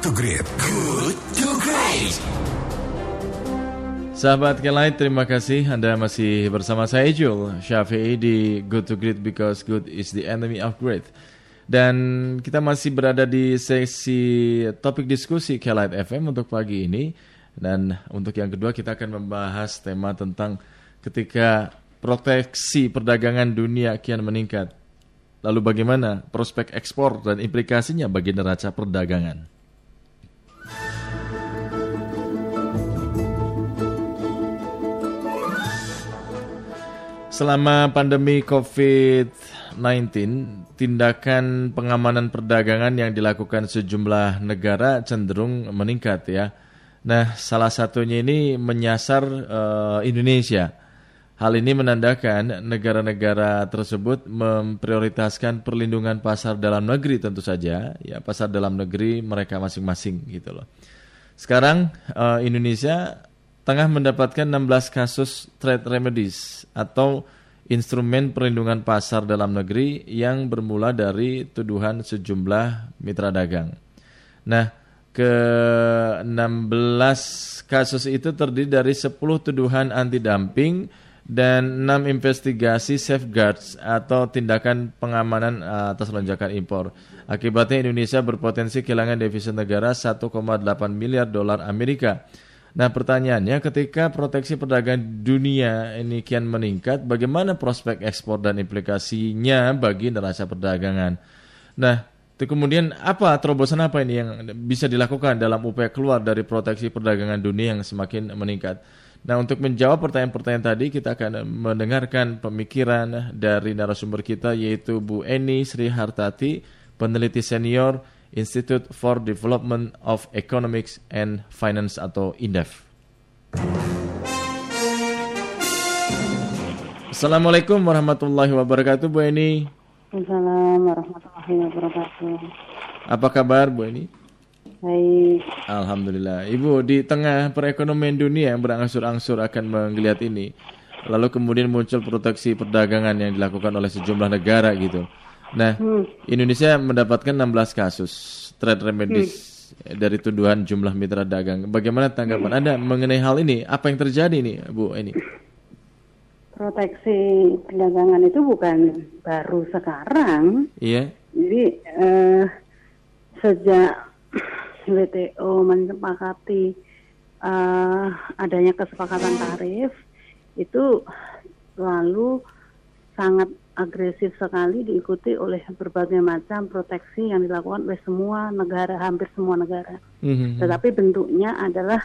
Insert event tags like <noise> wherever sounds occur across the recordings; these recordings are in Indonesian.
to Great. Good to Great. Sahabat Kelight, terima kasih Anda masih bersama saya Jul Syafi'i di Good to Great because good is the enemy of great. Dan kita masih berada di sesi topik diskusi Kelight FM untuk pagi ini. Dan untuk yang kedua kita akan membahas tema tentang ketika proteksi perdagangan dunia kian meningkat. Lalu bagaimana prospek ekspor dan implikasinya bagi neraca perdagangan? Selama pandemi COVID-19, tindakan pengamanan perdagangan yang dilakukan sejumlah negara cenderung meningkat ya. Nah, salah satunya ini menyasar uh, Indonesia. Hal ini menandakan negara-negara tersebut memprioritaskan perlindungan pasar dalam negeri tentu saja, ya pasar dalam negeri mereka masing-masing gitu loh. Sekarang uh, Indonesia tengah mendapatkan 16 kasus trade remedies atau instrumen perlindungan pasar dalam negeri yang bermula dari tuduhan sejumlah mitra dagang. Nah, ke 16 kasus itu terdiri dari 10 tuduhan anti dumping dan 6 investigasi safeguards atau tindakan pengamanan atas lonjakan impor. Akibatnya Indonesia berpotensi kehilangan devisa negara 1,8 miliar dolar Amerika Nah pertanyaannya ketika proteksi perdagangan dunia ini kian meningkat, bagaimana prospek ekspor dan implikasinya bagi neraca perdagangan? Nah, kemudian apa terobosan apa ini yang bisa dilakukan dalam upaya keluar dari proteksi perdagangan dunia yang semakin meningkat? Nah, untuk menjawab pertanyaan-pertanyaan tadi, kita akan mendengarkan pemikiran dari narasumber kita yaitu Bu Eni Sri Hartati, peneliti senior Institute for Development of Economics and Finance atau INDEF. Assalamualaikum warahmatullahi wabarakatuh Bu Eni. Assalamualaikum warahmatullahi wabarakatuh. Apa kabar Bu Eni? Baik. Alhamdulillah. Ibu di tengah perekonomian dunia yang berangsur-angsur akan menggeliat ini, lalu kemudian muncul proteksi perdagangan yang dilakukan oleh sejumlah negara gitu. Nah, hmm. Indonesia mendapatkan 16 kasus trade remedies hmm. dari tuduhan jumlah mitra dagang. Bagaimana tanggapan. Anda mengenai hal ini? Apa yang terjadi nih, Bu ini? Proteksi perdagangan itu bukan baru sekarang. Iya. Jadi eh, sejak WTO menyepakati eh, adanya kesepakatan tarif itu lalu sangat agresif sekali diikuti oleh berbagai macam proteksi yang dilakukan oleh semua negara, hampir semua negara. Mm-hmm. Tetapi bentuknya adalah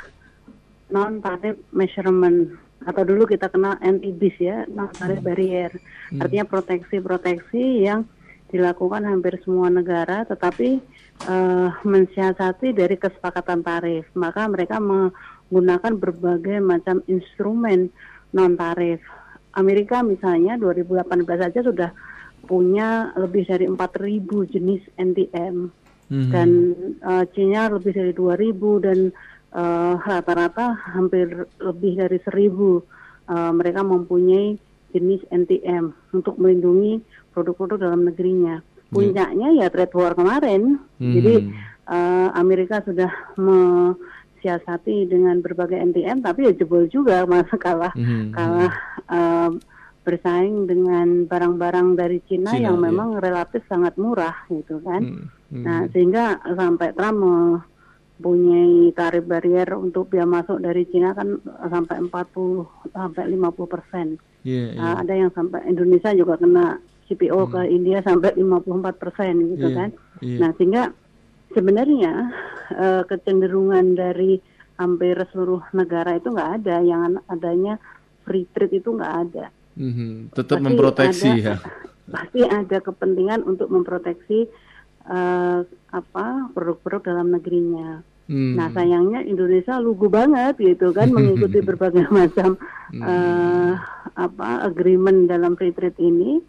non tarif measurement atau dulu kita kenal NTBs ya, non tarif mm-hmm. barrier. Mm-hmm. Artinya proteksi-proteksi yang dilakukan hampir semua negara, tetapi uh, mensiasati dari kesepakatan tarif. Maka mereka menggunakan berbagai macam instrumen non tarif Amerika misalnya 2018 saja sudah punya lebih dari 4.000 jenis NTM mm-hmm. dan uh, Cina lebih dari 2.000 dan uh, rata-rata hampir lebih dari 1.000 uh, mereka mempunyai jenis NTM untuk melindungi produk-produk dalam negerinya. Mhm. Puncaknya mm. ya trade war kemarin. Mm. Jadi uh, Amerika sudah me siasati dengan berbagai NTM tapi ya jebol juga <laughs> masa kalah mm-hmm. kalah uh, bersaing dengan barang-barang dari Cina, Cina yang iya. memang relatif sangat murah gitu kan. Mm-hmm. Nah, sehingga sampai Trump mempunyai tarif barrier untuk biaya masuk dari Cina kan sampai 40 sampai 50 persen. Yeah, yeah. Nah, ada yang sampai Indonesia juga kena CPO mm. ke India sampai 54 persen gitu yeah, kan. Yeah. Nah, sehingga sebenarnya uh, kecenderungan dari hampir seluruh negara itu nggak ada yang adanya free trade itu nggak ada. Mm-hmm. Tetap pasti memproteksi ada, ya. <laughs> Pasti ada kepentingan untuk memproteksi uh, apa produk-produk dalam negerinya. Hmm. Nah sayangnya Indonesia lugu banget gitu kan mengikuti <laughs> berbagai macam hmm. uh, apa agreement dalam free trade ini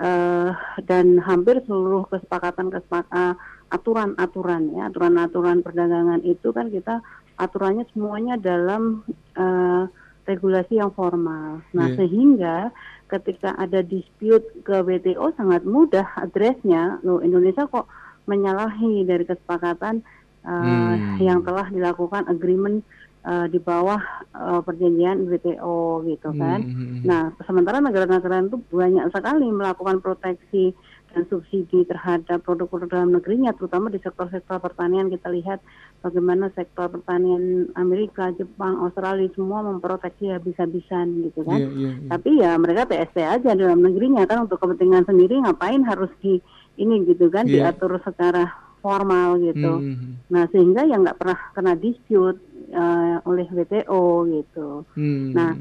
uh, dan hampir seluruh kesepakatan kesepakatan aturan-aturan ya aturan-aturan perdagangan itu kan kita aturannya semuanya dalam uh, regulasi yang formal. Nah yeah. sehingga ketika ada dispute ke WTO sangat mudah adresnya. Loh Indonesia kok menyalahi dari kesepakatan uh, yang telah dilakukan agreement uh, di bawah uh, perjanjian WTO gitu kan. Hmm. Nah, sementara negara-negara itu banyak sekali melakukan proteksi dan subsidi terhadap produk-produk dalam negerinya, terutama di sektor-sektor pertanian kita lihat bagaimana sektor pertanian Amerika, Jepang, Australia semua memproteksi habis-habisan gitu kan. Iya, iya, iya. Tapi ya mereka TST aja dalam negerinya kan untuk kepentingan sendiri ngapain harus di ini gitu kan Iya. diatur secara formal gitu. Hmm. Nah sehingga yang nggak pernah kena dispute eh, oleh WTO gitu. Hmm. Nah,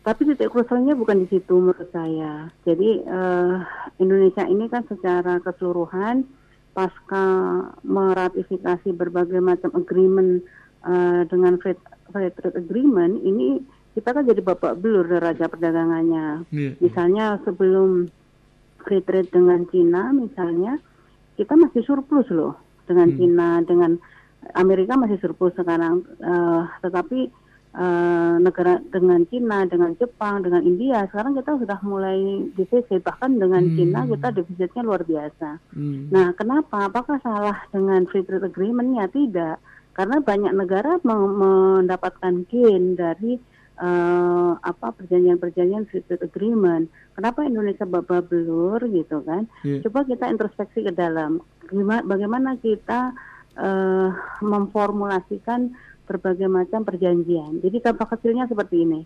tapi titik krusialnya bukan di situ menurut saya. Jadi eh, Indonesia ini kan secara keseluruhan pasca meratifikasi berbagai macam agreement eh, dengan free, free trade agreement ini kita kan jadi babak belur neraca perdagangannya. Iya. Misalnya sebelum free trade dengan Cina misalnya kita masih surplus loh dengan Cina dengan Amerika masih surplus sekarang Eh, tetapi eh, negara dengan Cina dengan Jepang dengan India sekarang kita sudah mulai defisit bahkan dengan Cina kita defisitnya luar biasa. Hmm. Nah, kenapa? Apakah salah dengan free trade agreement-nya? Tidak. Karena banyak negara men- mendapatkan gain dari eh, apa perjanjian-perjanjian free trade agreement. Kenapa Indonesia babak belur gitu kan? Iya. Coba kita introspeksi ke dalam. Gimana, bagaimana kita eh, memformulasikan berbagai macam perjanjian. Jadi contoh kecilnya seperti ini.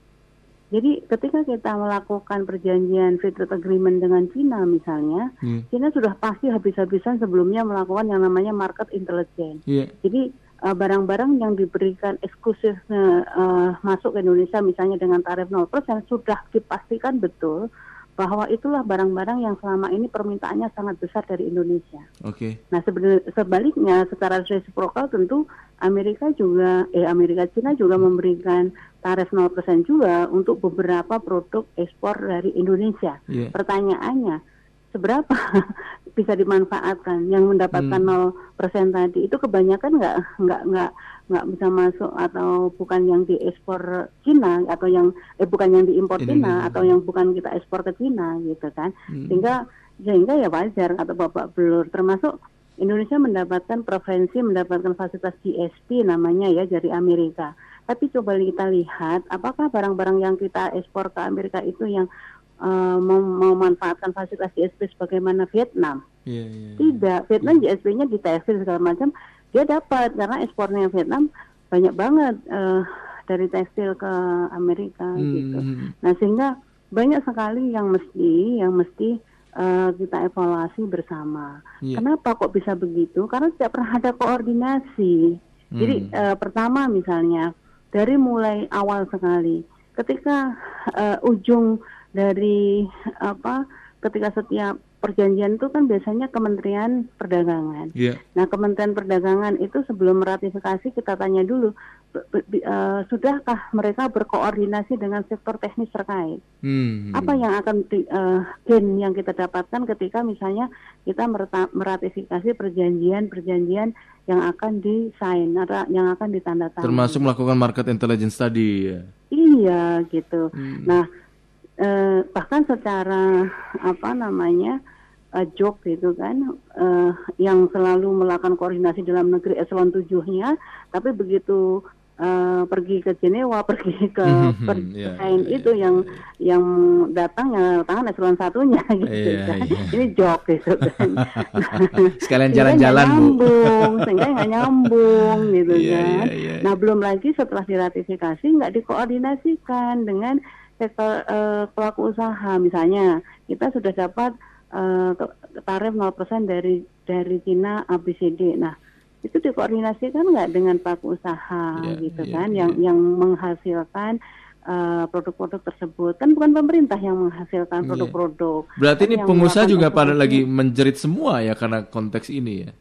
Jadi ketika kita melakukan perjanjian free trade agreement dengan Cina misalnya, Iya. Cina sudah pasti habis-habisan sebelumnya melakukan yang namanya market intelligence. Iya. Jadi eh, barang-barang yang diberikan eksklusif eh, eh, masuk ke Indonesia misalnya dengan tarif 0% sudah dipastikan betul bahwa itulah barang-barang yang selama ini permintaannya sangat besar dari Indonesia. Oke. Nah sebenarnya sebaliknya secara reciprocal tentu Amerika juga eh Amerika Cina juga memberikan tarif 0% juga untuk beberapa produk ekspor dari Indonesia. Iya. Pertanyaannya seberapa <laughs> bisa dimanfaatkan yang mendapatkan Hmm. 0% tadi itu kebanyakan nggak nggak nggak nggak bisa masuk atau bukan yang diekspor Cina atau yang eh bukan yang diimpor Cina atau yang bukan kita ekspor ke Cina gitu kan. Hmm. sehingga sehingga ya wajar atau bapak belur termasuk Indonesia mendapatkan preferensi mendapatkan fasilitas GSP namanya ya dari Amerika. Tapi coba kita lihat apakah barang-barang yang kita ekspor ke Amerika itu yang eh, mem- memanfaatkan fasilitas GSP sebagaimana Vietnam? Iya, iya. iya. tidak, Vietnam GSP-nya di tekstil segala macam dia dapat karena ekspornya Vietnam banyak banget eh, dari tekstil ke Amerika Hmm. gitu. Nah sehingga banyak sekali yang mesti yang mesti eh, kita evaluasi bersama. Iya. Kenapa kok bisa begitu? Karena tidak pernah ada koordinasi. Jadi Hmm. eh, pertama misalnya dari mulai awal sekali, ketika eh, ujung dari apa, ketika setiap perjanjian itu kan biasanya Kementerian Perdagangan. Iya. Nah, Kementerian Perdagangan itu sebelum ratifikasi kita tanya dulu, eh, sudahkah mereka berkoordinasi dengan sektor teknis terkait? Hmm. Apa yang akan di, eh, gain yang kita dapatkan ketika misalnya kita meratifikasi perjanjian-perjanjian yang akan disign atau yang akan ditandatangani? Termasuk melakukan market intelligence tadi ya. Iya gitu. Hmm. Nah eh, bahkan secara apa namanya eh, job gitu kan eh, yang selalu melakukan koordinasi dalam negeri eselon tujuhnya, tapi begitu eh, pergi ke Jenewa, <laughs> pergi ke Hmm, perjanjian iya, iya, itu yang yang datang yang tangan eselon satunya <laughs> gitu Iya, kan. iya. <laughs> Ini job gitu kan. Sekalian jalan-jalan, Bu. nyambung, sehingga nggak nyambung gitu Iya, kan. iya, iya. Nah belum lagi setelah diratifikasi nggak dikoordinasikan dengan sektor eh, pelaku usaha. Misalnya kita sudah dapat eh, ke- tarif 0% dari dari Cina ABCD. Nah itu dikoordinasikan nggak dengan pelaku usaha Iya, gitu iya, kan, iya. yang yang menghasilkan eh, produk-produk tersebut kan bukan pemerintah yang menghasilkan Iya. produk-produk. Berarti Kan ini pengusaha juga pada lagi menjerit semua ya karena konteks ini ya.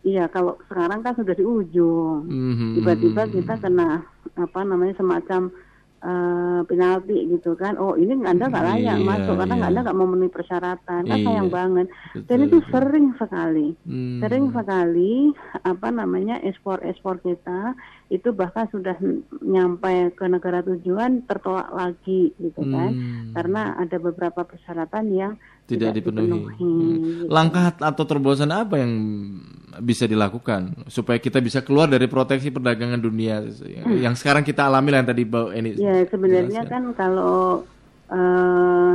Iya, kalau sekarang kan sudah di ujung. Mhm. Tiba-tiba kita kena apa namanya semacam eh, penalti gitu kan. Oh, ini Anda nggak layak Iya, masuk karena iya. Anda nggak memenuhi persyaratan. Kan Iya. sayang banget. Dan itu betul. sering sekali. Hmm. Sering sekali apa namanya ekspor-ekspor kita itu bahkan sudah nyampe ke negara tujuan tertolak lagi gitu kan. Hmm. Karena ada beberapa persyaratan yang tidak dipenuhi. Hmm. gitu. Langkah atau terobosan apa yang bisa dilakukan supaya kita bisa keluar dari proteksi perdagangan dunia yang sekarang kita alami lah yang tadi Mbak Eni. Ya sebenarnya kan kalau uh,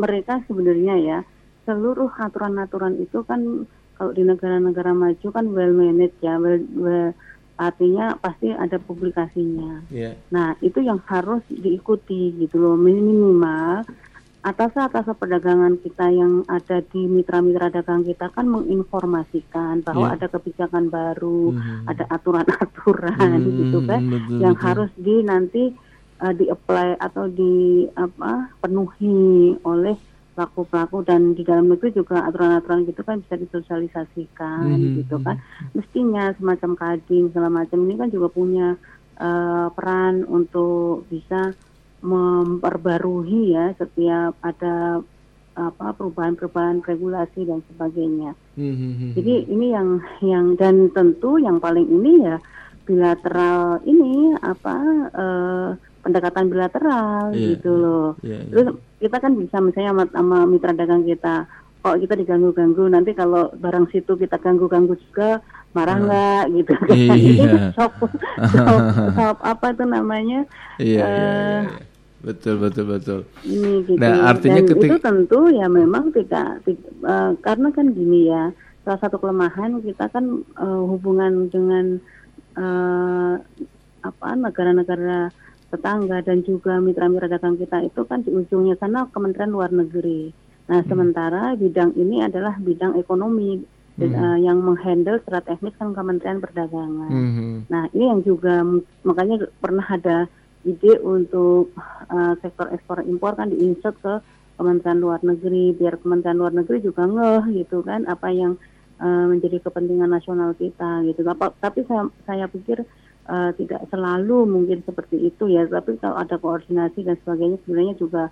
mereka sebenarnya ya seluruh aturan-aturan itu kan kalau di negara-negara maju kan well managed ya, well, well artinya pasti ada publikasinya. Yeah. Nah itu yang harus diikuti gitu loh minimal atas atas perdagangan kita yang ada di mitra-mitra dagang kita kan menginformasikan bahwa yeah. ada kebijakan baru, mm-hmm. ada aturan-aturan mm-hmm. gitu kan betul, yang betul. harus di nanti uh, di-apply atau di apa penuhi oleh pelaku-pelaku dan di dalam negeri juga aturan-aturan gitu kan bisa disosialisasikan mm-hmm. gitu kan mestinya semacam kadin segala macam ini kan juga punya uh, peran untuk bisa memperbarui ya setiap ada apa perubahan-perubahan regulasi dan sebagainya. Mm-hmm. Jadi ini yang yang dan tentu yang paling ini ya bilateral ini apa uh, pendekatan bilateral yeah, gitu loh. Yeah, yeah. Terus kita kan bisa misalnya sama, sama mitra dagang kita, kok kita diganggu-ganggu nanti kalau barang situ kita ganggu-ganggu juga marah hmm. nggak uh, gitu kan? Iya. <laughs> Itu shop, shop, shop apa itu namanya? Iya. Uh, iya, iya Betul betul betul. Ini gitu. Nah artinya Dan ketika... itu tentu ya memang tidak, tidak uh, karena kan gini ya salah satu kelemahan kita kan uh, hubungan dengan uh, apa negara-negara tetangga dan juga mitra-mitra dagang kita itu kan di ujungnya sana Kementerian Luar Negeri. Nah hmm. sementara bidang ini adalah bidang ekonomi hmm. uh, yang menghandle secara teknis kan Kementerian Perdagangan. Hmm. Nah ini yang juga makanya pernah ada ide untuk uh, sektor ekspor impor kan diinsert ke Kementerian Luar Negeri biar Kementerian Luar Negeri juga ngeh gitu kan apa yang uh, menjadi kepentingan nasional kita gitu. Tapi saya saya pikir uh, tidak selalu mungkin seperti itu ya. Tapi kalau ada koordinasi dan sebagainya sebenarnya juga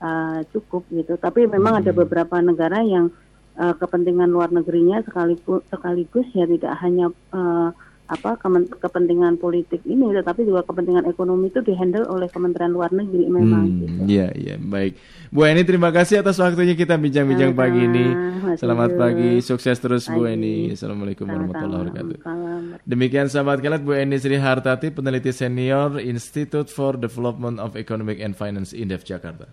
uh, cukup gitu. Tapi memang ada hmm. beberapa negara yang uh, kepentingan luar negerinya sekaligus sekaligus ya tidak hanya uh, apa kepentingan politik ini tetapi juga kepentingan ekonomi itu dihandle oleh Kementerian Luar Negeri memang hmm, gitu. Iya iya baik. Bu Eni terima kasih atas waktunya kita bincang-bincang pagi ini. Selamat pagi, sukses terus pagi. Bu Eni. Assalamualaikum warahmatullahi wabarakatuh. Demikian sahabat kalian Bu Eni Sri Hartati peneliti senior Institute for Development of Economic and Finance Indef Jakarta.